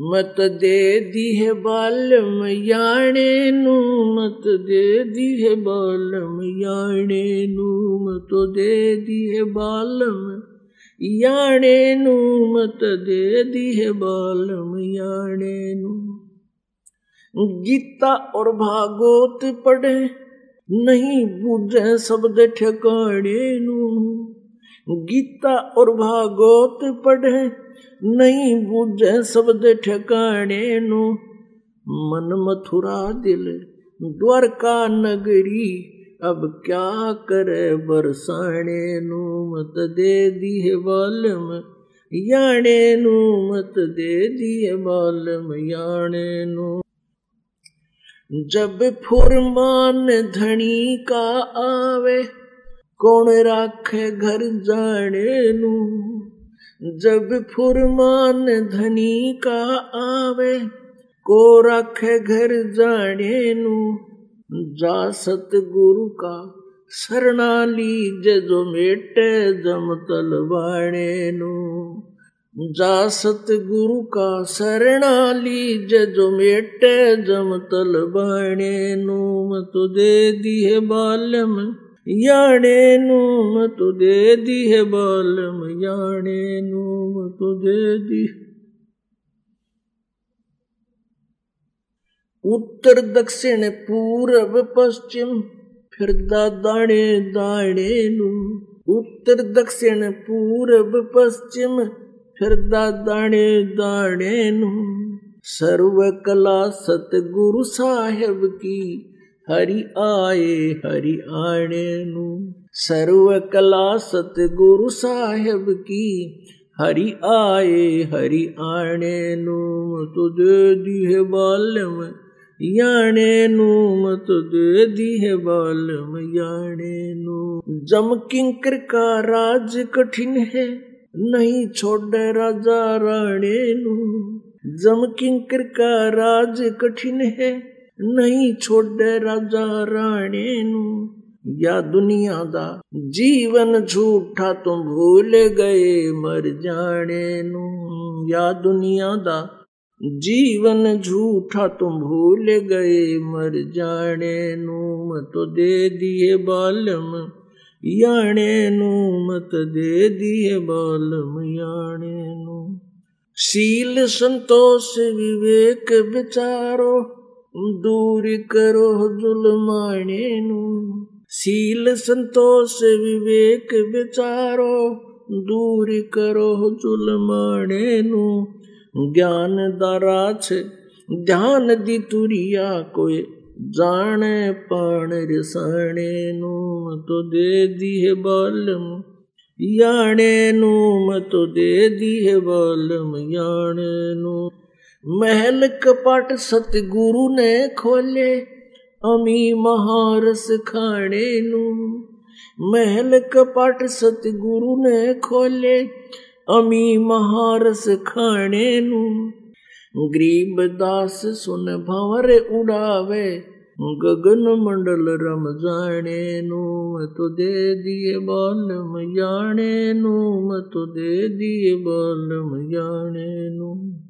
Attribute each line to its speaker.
Speaker 1: मत दे दी है बालम याणे नू, मत दे दी है बालम याणे नू, मत दे दी है बालम याणे नू, मत दे दी है बालम याणे नू। गीता और भागवत पढ़े, नहीं बूझे शब्द ठिकाने नू। नहीं बूझे शब्द ठिकाने नू। मन मथुरा दिल, द्वारका नगरी, अब क्या करे बरसाने नू मत दे दिए बालम, याने नू मत दे दिए बालम, याने नू। जब फुरमान धनी का आवे, कौन राखे घर जाने नू। जब फुरमान धनी का आवे, को राखे घर जाने नू। जा सतगुरु का शरणाली जो मेटे जम तलवाणे नू। जा सतगुरु का शरणाली जो मेटे जम तल बाणे नूम तो दे दिए बालम याणे नूम तो दे दिए बालम, याणे नूम तो दे दी उत्तर दक्षिण पूर्व पश्चिम, फिर दाणे दाणे नू उत्तर दक्षिण पूर्व पश्चिम फिरदा दाणे दाणे नु सर्व कला सतगुरु साहेब की हरि आए हरि आने नु सर्व कला सतगुरु साहेब की, हरि आए हरि आने नु तुझे दिए बालम याणे नु मत दे दिए बालम याणे नु जम किंकर का राज कठिन है, नहीं छोड़ राजा राणे नु जम किंकर का राज कठिन है नहीं छोड़ राजा राणे नु या दुनिया दा जीवन झूठा तुम भूल गए मर जाने या दुनिया दा जीवन झूठा तुम भूल गए मर जाने नु मत दे दिए बालम याणे नु मत दे दिए बालम याणे नु संतोष विवेक विचारो। दूर करो जुलमाने शील संतोष विवेक विचारो, दूर करो जुलमाने ज्ञान दाराछ ध्यान दी तुरिया कोई जाने पाण रिसाणे नू तो दे दिए बालम याणे नू तो दे दिए बालम याणे नू महल कपट सतगुरु ने खोले, अमी महारस खाने नू। महल कपट सतगुरु ने खोले, अमी महारस खाने नू। गरीब दास सुन भंवर उड़ावे, गगन मंडल रम जाने नु। तो दे दिए बालम जाने नु तो दे दिए बालम जाने नु।